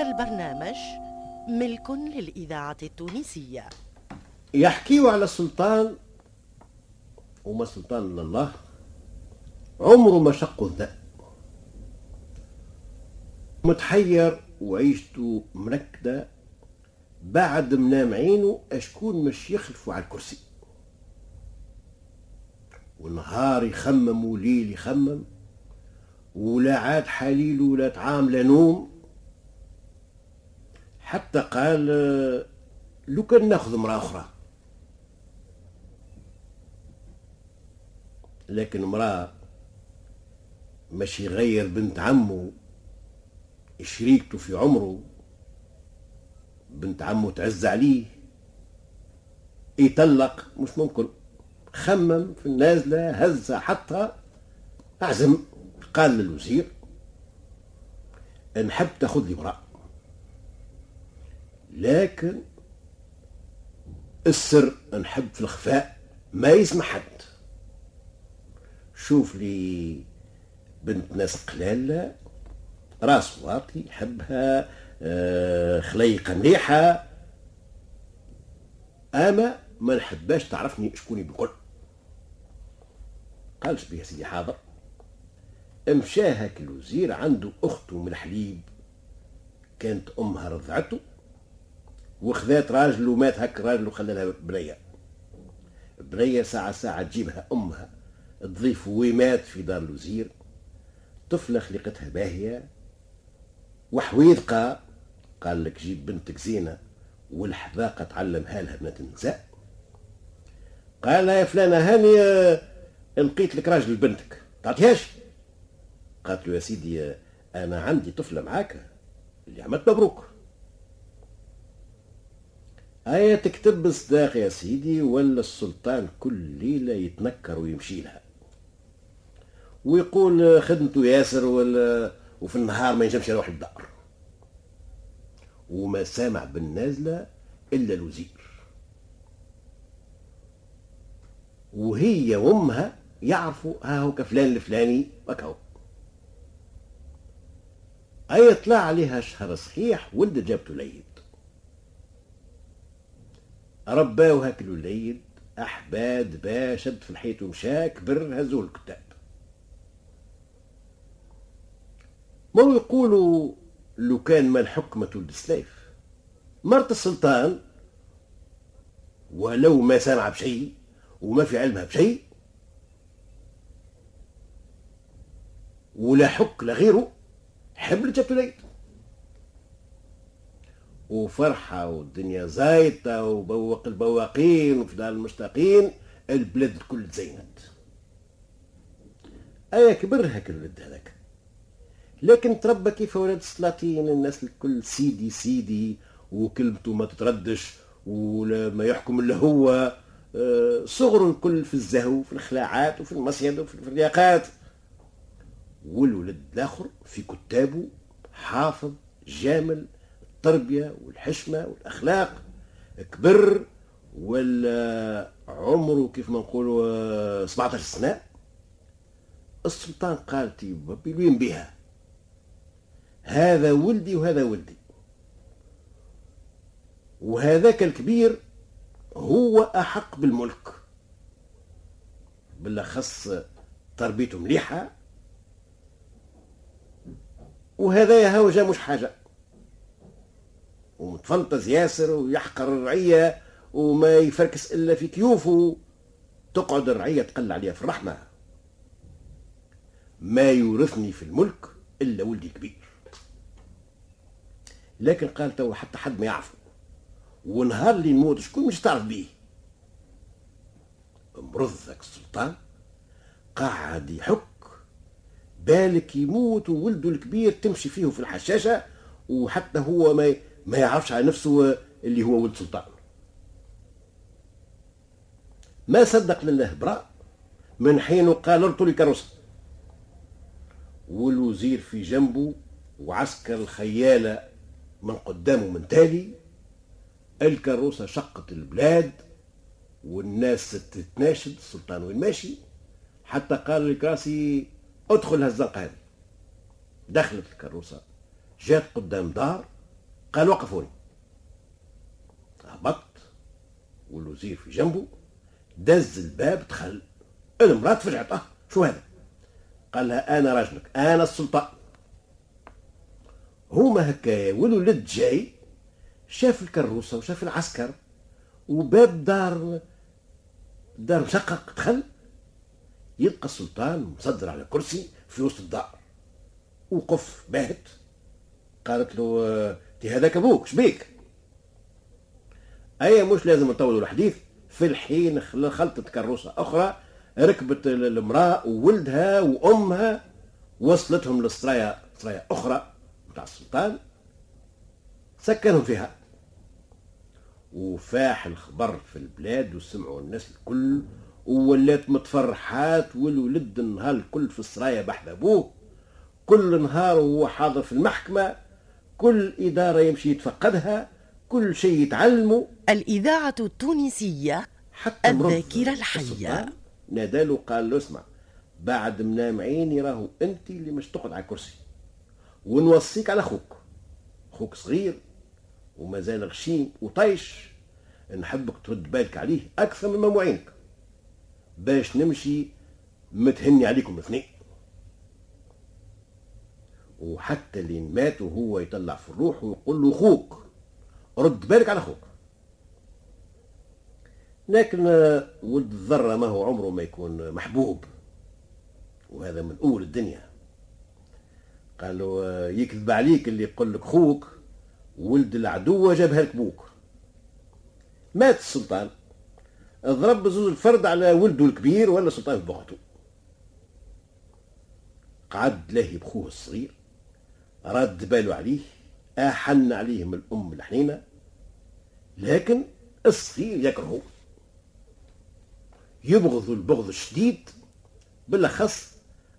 هذا البرنامج ملك للإذاعة التونسية. يحكيوا على السلطان وما سلطان إلا الله عمره ما شق الذئب متحير وعيشته مركدة بعد منام عينه أشكون مش يخلفوا على الكرسي. ونهار يخمم وليل يخمم ولا عاد حليل ولا طعام لا نوم. حتى قال لو كان ناخذ امرأة أخرى. لكن امرأة مش يغير بنت عمه شريكته في عمره بنت عمه تعز عليه يطلق مش ممكن. خمم في النازلة هز حطها أعزم قال للوزير نحب تاخذ لي امرأة. لكن السر نحب في الخفاء ما يسمح حد. شوف لي بنت ناس قلال راس واطي يحبها آه، خليقة مليحة. أما ما نحباش تعرفني شكوني بالكل قالش بيه سيدي حاضر. مشى هاك الوزير عنده أخته من الحليب كانت أمها رضعته. وخذات راجل ومات هاك الراجل وخلى لها بنية. بنية ساعة ساعة تجيبها أمها تضيف ومات في دار الوزير. طفلة خلقتها باهية. وحويذقة قال لك جيب بنتك زينة والحذاقة تعلمها لها بنت النساء قال لها يا فلانة هاني آه، لقيت لك راجل بنتك. تعطيهاش؟ قالت له يا سيدي آه، أنا عندي طفلة معاك اللي عملت مبروك. أيا تكتب بصداق يا سيدي ولا السلطان كل ليلة يتنكر ويمشي لها. ويقول خدمته ياسر ولا وفي النهار ما ينجمش يروح الدار. وما سامع بالنازلة إلا الوزير. وهي وأمها يعرفوا ها هو كفلان الفلاني وكهو. أي طلع عليها شهر صحيح ولد جابته ليد رباه هاك الوليد أحباد با شد في الحيط ومشى كبر هزوه الكتاب. ما يقولوا لو كان ما الحكمة السلايف مرت السلطان ولو ما سامع بشيء وما في علمها بشيء ولا حك لغيره حبل العيد وفرحة والدنيا زايطة وبوق البواقين وفدال المشتاقين البلاد الكل تزينت. أيا كبر هاك الولد هذاك. لكن تربى كيف ولد السلاطين الناس الكل سيدي سيدي وكلمته ما تتردش ولا ما يحكم إلا هو. آه، صغر الكل في الزهو في الخلاعات وفي المصيد وفي الفرياقات. والولد الآخر في كتابه حافظ جامل التربيه والحشمة والأخلاق. كبر ولا عمره كيف ما نقولوا 17 سنة. السلطان قال تي وين بها هذا ولدي وهذا ولدي. وهذاك الكبير هو أحق بالملك. بالأخص تربيته مليحة. وهذا يا هوجة مش حاجة. ومتفلطز ياسر ويحقر الرعية وما يفركس إلا في كيوفه تقعد الرعية تقل عليها في الرحمة. ما يورثني في الملك إلا ولدي الكبير لكن قال تو حتى حد ما يعرفه ونهار اللي نموت شكون مش تعرف بيه. مرض ذاك السلطان قاعد يحك بالك يموت وولده الكبير تمشي فيه في الحشاشة وحتى هو ما ما يعرفش على نفسه اللي هو ولد سلطان. ما صدق لله براء من حين قال ارطوا لي كروسة والوزير في جنبه وعسكر الخيالة من قدامه من تالي الكروسة شقت البلاد والناس تتناشد السلطان وين ماشي؟ حتى قال الكراسي ادخل هالزنقة هذه دخلت الكروسة جات قدام دار قال وقفوني. هبط والوزير في جنبه دز الباب دخل المرأة تفجعت آه شو هذا؟ قال لها أنا راجلك أنا السلطان. هما هكايا والولد جاي شاف الكروسة وشاف العسكر وباب دار دار مشقق دخل يلقى السلطان مصدر على كرسي في وسط الدار. وقف باهت قالت له تي هذاك أبوك شبيك أي مش لازم نطولوا الحديث في الحين خلطت كروسه أخرى ركبت المرأة وولدها وأمها وصلتهم لسرايا سرايا أخرى بتاع السلطان سكنهم فيها. وفاح الخبر في البلاد وسمعوا الناس الكل وولات متفرحات والولد النهار الكل في السرايا بحث أبوه كل نهار وهو حاضر في المحكمة كل إدارة يمشي يتفقدها كل شيء يتعلمه. الإذاعة التونسية حتى الذاكرة الحية. ناداله قال له اسمع بعد منام عيني راهو أنت اللي مش تقعد على الكرسي. ونوصيك على أخوك. أخوك صغير ومازال غشيم وطيش نحبك ترد بالك عليه أكثر مما معينك باش نمشي متهني عليكم الاثنين وحتى اللي مات وهو يطلع في الروح ويقول له أخوك رد بالك على أخوك. لكن ولد الذرة ما هو عمره ما يكون محبوب وهذا من أول الدنيا. قال له يكذب عليك اللي يقول لك خوك ولد العدو جابها لك بوك. مات السلطان. ضرب زوز الفرد على ولده الكبير ولا سلطان في بغته قعد لاهي بخوه الصغير. رد باله عليه آحن عليه من الأم الحنينة لكن الصغير يكرهه. يبغض البغض الشديد بالأخص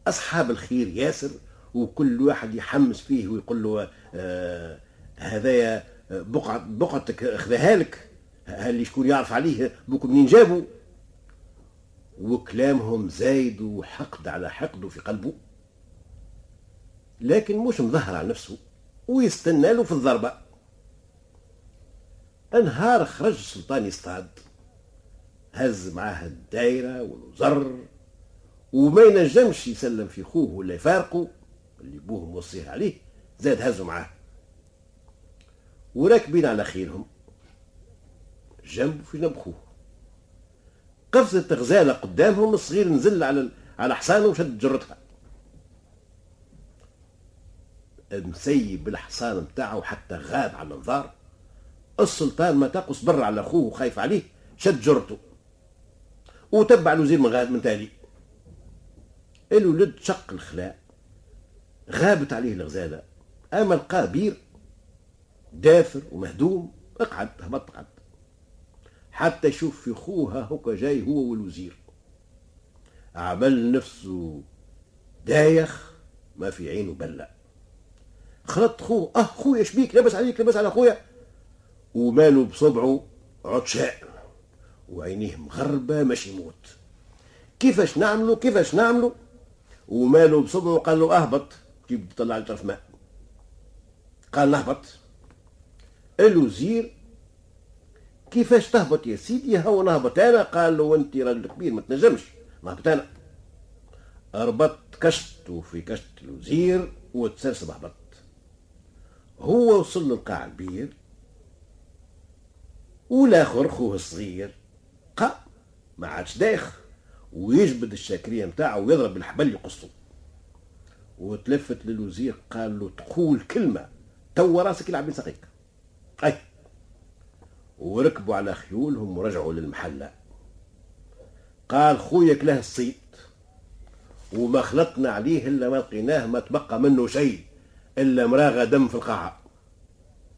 أصحاب الخير ياسر وكل واحد يحمس فيه ويقول له آه هذايا بقعة بقعتك أخذها لك اللي شكون يعرف عليه بوك منين جابوا؟ وكلامهم زايد وحقد على حقده في قلبه. لكن مش مظهر على نفسه ويستنى له في الضربة. أنهار خرج السلطان يصطاد. هز معاه الدايرة والوزر وما ينجمش يسلم في خوه ولا يفارقه اللي بوه موصيه عليه زاد هزوا معاه. وراكبين على خيلهم جنب في جنب خوه. قفزت غزالة قدامهم الصغير نزل على على حصانه وشد جرتها. مسيب الحصان نتاعه حتى غاب على الانظار السلطان ما تقص برا على أخوه وخايف عليه شد جرته. وتبع الوزير من غاد من تالي. الولد شق الخلاء غابت عليه الغزالة. أما لقاه بير دافر ومهدوم اقعد هبط قعد حتى يشوف في خوها هكا جاي هو والوزير. عمل نفسه دايخ ما في عينه بلّ خلط خوه أه خويا شبيك لابس عليك لابس على خويا. ومالو بصبعه عطشاء وعينيه مغربة ماشي يموت. كيفاش نعملو؟ كيفاش نعملو؟ ومالو بصبعه قال له اهبط. كيف طلع لي طرف ماء. قال نهبط الوزير كيفاش تهبط يا سيدي؟ هو نهبط أنا. قال له أنت راجل كبير ما تنجمش. نهبط أنا. ربطت كشت في كشت الوزير وتسرسب هبط هو وصل للقاع البير والآخر خوه الصغير قا ما عادش دايخ ويجبد الشاكرية نتاعو ويضرب الحبل يقصو. وتلفت للوزير قال له تقول كلمة تو راسك يلعب بين ساقيك. أي. وركبوا على خيولهم ورجعوا للمحلة. قال خويا كلاه الصيد وما خلطنا عليه إلا ما لقيناه ما تبقى منه شيء. إلا مراغة دم في القاعة.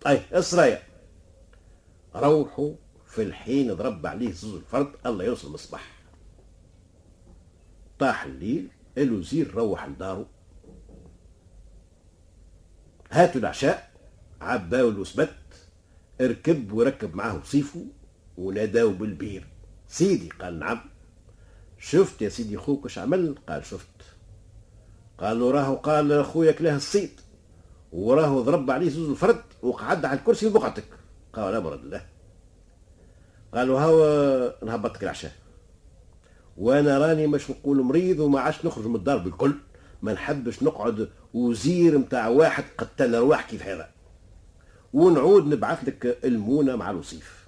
اي اسرايا روحوا في الحين ضرب عليه زوز الفرد الله يوصل المصباح طاح الليل الوزير روح لدارو هاتوا العشاء عباو الوسبت اركب وركب معاه وصيفه وناداو بالبير. سيدي قال نعم. شفت يا سيدي خوك اش عمل؟ قال شفت. قال له راهو قال خويا كلاه الصيد. وراه ضرب عليه زوز الفرد وقعد على الكرسي بقعتك قال لا مرد الله. قالوا هاو نهبطك العشاء. وأنا راني مش نقول مريض وما عادش نخرج من الدار بالكل. ما نحبش نقعد وزير متاع واحد قتل ارواح كيف هذا ونعود نبعث لك المونة مع الوصيف.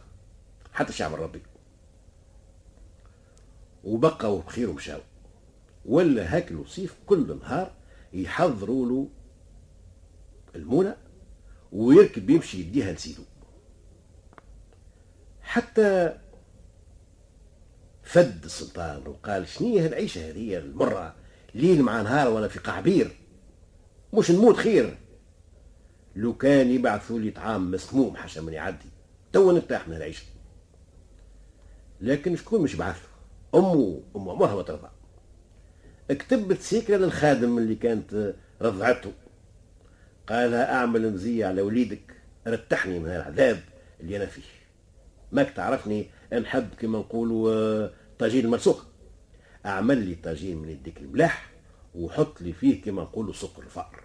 حتى شعب ربي وبقوا بخير ومشاو. ولا هاك الوصيف كل نهار يحضروا له المونه ويركب يمشي يديها لسيدو. حتى فد السلطان وقال شنية العيشة هذه المرة ليل مع نهار وأنا في قعبير؟ مش نموت خير. لو كان يبعثوا لي طعام مسموم حاشا من يعدي تو نرتاح من العيشة لكن شكون مش بعث؟ أمه أم عمرها ما ترضى. كتبت سيكرة للخادم اللي كانت رضعته. قالها أعمل مزية على وليدك رتحني من العذاب اللي أنا فيه. ماك تعرفني نحب كما نقولوا آه، طاجين المرسوق أعمل لي طاجين من يديك الملاح وحط لي فيه كما نقولوا سكر الفأر.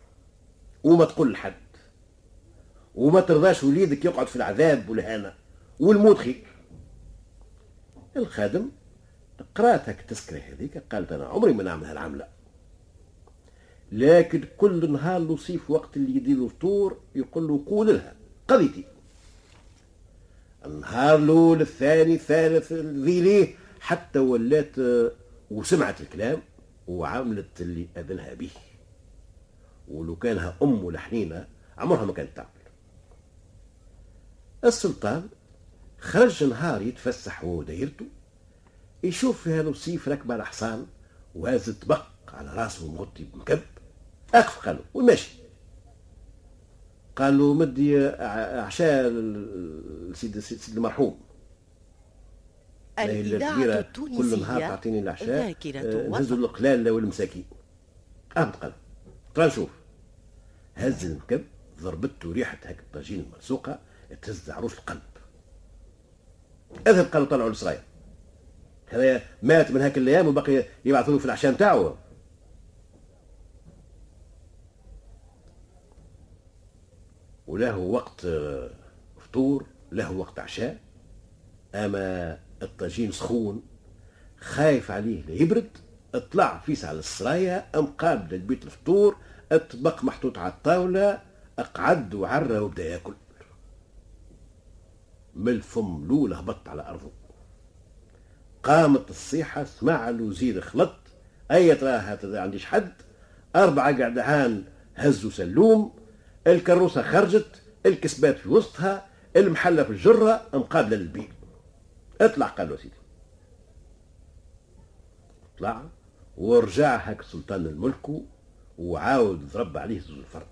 وما تقول لحد. وما ترضاش وليدك يقعد في العذاب والهانة والموت خير. الخادم قرات هك التذكرة هذيك قالت أنا عمري ما نعمل هالعملة لكن كل نهار لوصيف وقت اللي يدير الفطور يقول له قول لها قضيتي. النهار الأول الثاني الثالث ذي ليه حتى ولات آه، وسمعت الكلام وعملت اللي أذنها به. ولو كانها أم لحنينة عمرها ما كانت تعمل. السلطان خرج نهار يتفسح هو ودايرته يشوف فيها لوسيف راكبه على حصان وهاز طبق على راسه مغطي بمكب. اقف قالوا وماشي. قال له مدي عشاء السيد السيد المرحوم. الإذاعة التونسية كل نهار تعطيني العشاء آه، نهزوا القلال والمساكين أهبط قال ترى نشوف. هز المكب ضربته ريحة هيك الطاجين المرسوقة تهز عروس القلب. أذهب قالوا طلعوا السرايا هذا مات من هاك الأيام وبقي يبعثوا في العشاء نتاعو وله وقت آه، فطور له وقت عشاء. أما الطاجين سخون خايف عليه لا يبرد اطلع فيس على السرايا مقابل البيت الفطور الطبق محطوط على الطاولة أقعد وعرى وبدا ياكل. من الفم الأولى هبط على أرضه. قامت الصيحة سمع الوزير خلط أي ترى عنديش حد. أربعة قعدهان هزوا سلوم الكروسة خرجت الكسبات في وسطها المحلة في الجرة مقابلة للبيع. اطلع قال له سيدي. طلع ورجع هاك سلطان الملك وعاود ضرب عليه زوج الفرد.